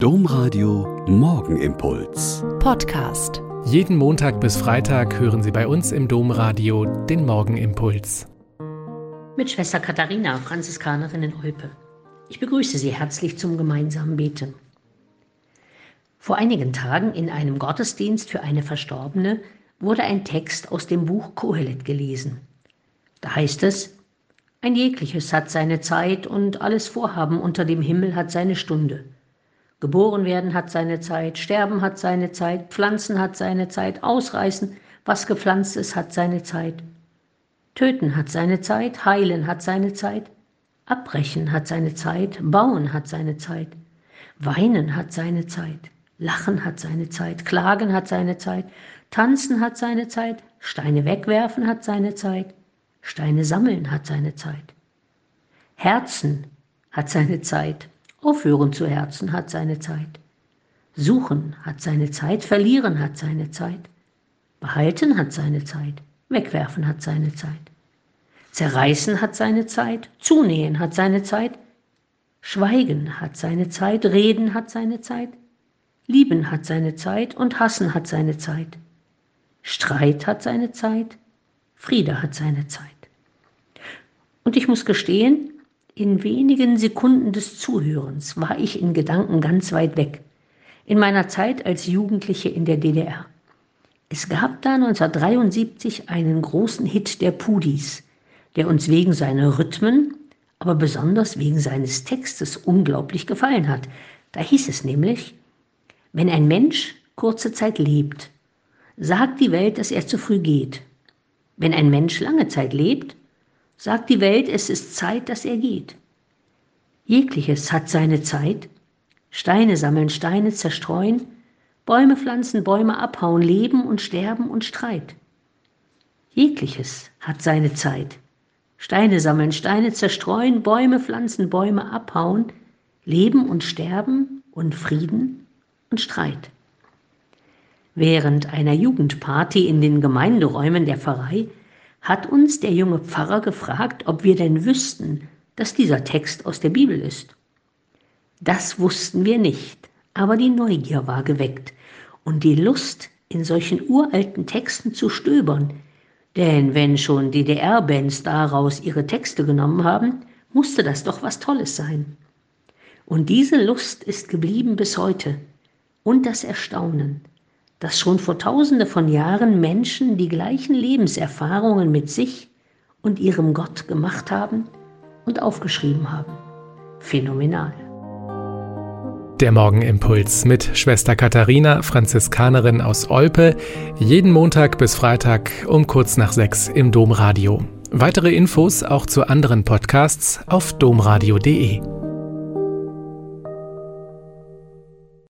Domradio Morgenimpuls. Podcast. Jeden Montag bis Freitag hören Sie bei uns im Domradio den Morgenimpuls. Mit Schwester Katharina, Franziskanerin in Olpe. Ich begrüße Sie herzlich zum gemeinsamen Beten. Vor einigen Tagen in einem Gottesdienst für eine Verstorbene wurde ein Text aus dem Buch Kohelet gelesen. Da heißt es, ein jegliches hat seine Zeit und alles Vorhaben unter dem Himmel hat seine Stunde. Geboren werden hat seine Zeit, sterben hat seine Zeit, pflanzen hat seine Zeit, ausreißen, was gepflanzt ist, hat seine Zeit. Töten hat seine Zeit, heilen hat seine Zeit, abbrechen hat seine Zeit, bauen hat seine Zeit, weinen hat seine Zeit, lachen hat seine Zeit, klagen hat seine Zeit, tanzen hat seine Zeit, Steine wegwerfen hat seine Zeit, Steine sammeln hat seine Zeit. Herzen hat seine Zeit, Aufhören zu Herzen hat seine Zeit. Suchen hat seine Zeit, verlieren hat seine Zeit. Behalten hat seine Zeit, wegwerfen hat seine Zeit. Zerreißen hat seine Zeit, zunähen hat seine Zeit. Schweigen hat seine Zeit, reden hat seine Zeit. Lieben hat seine Zeit und hassen hat seine Zeit. Streit hat seine Zeit, Friede hat seine Zeit. Und ich muss gestehen, in wenigen Sekunden des Zuhörens war ich in Gedanken ganz weit weg. In meiner Zeit als Jugendliche in der DDR. Es gab da 1973 einen großen Hit der Pudis, der uns wegen seiner Rhythmen, aber besonders wegen seines Textes unglaublich gefallen hat. Da hieß es nämlich, wenn ein Mensch kurze Zeit lebt, sagt die Welt, dass er zu früh geht. Wenn ein Mensch lange Zeit lebt, sagt die Welt, es ist Zeit, dass er geht. Jegliches hat seine Zeit. Steine sammeln, Steine zerstreuen, Bäume pflanzen, Bäume abhauen, Leben und Sterben und Streit. Jegliches hat seine Zeit. Steine sammeln, Steine zerstreuen, Bäume pflanzen, Bäume abhauen, Leben und Sterben und Frieden und Streit. Während einer Jugendparty in den Gemeinderäumen der Pfarrei hat uns der junge Pfarrer gefragt, ob wir denn wüssten, dass dieser Text aus der Bibel ist. Das wussten wir nicht, aber die Neugier war geweckt und die Lust, in solchen uralten Texten zu stöbern, denn wenn schon DDR-Bands daraus ihre Texte genommen haben, musste das doch was Tolles sein. Und diese Lust ist geblieben bis heute und das Erstaunen, dass schon vor tausende von Jahren Menschen die gleichen Lebenserfahrungen mit sich und ihrem Gott gemacht haben und aufgeschrieben haben. Phänomenal. Der Morgenimpuls mit Schwester Katharina, Franziskanerin aus Olpe, jeden Montag bis Freitag um kurz nach sechs im Domradio. Weitere Infos auch zu anderen Podcasts auf domradio.de.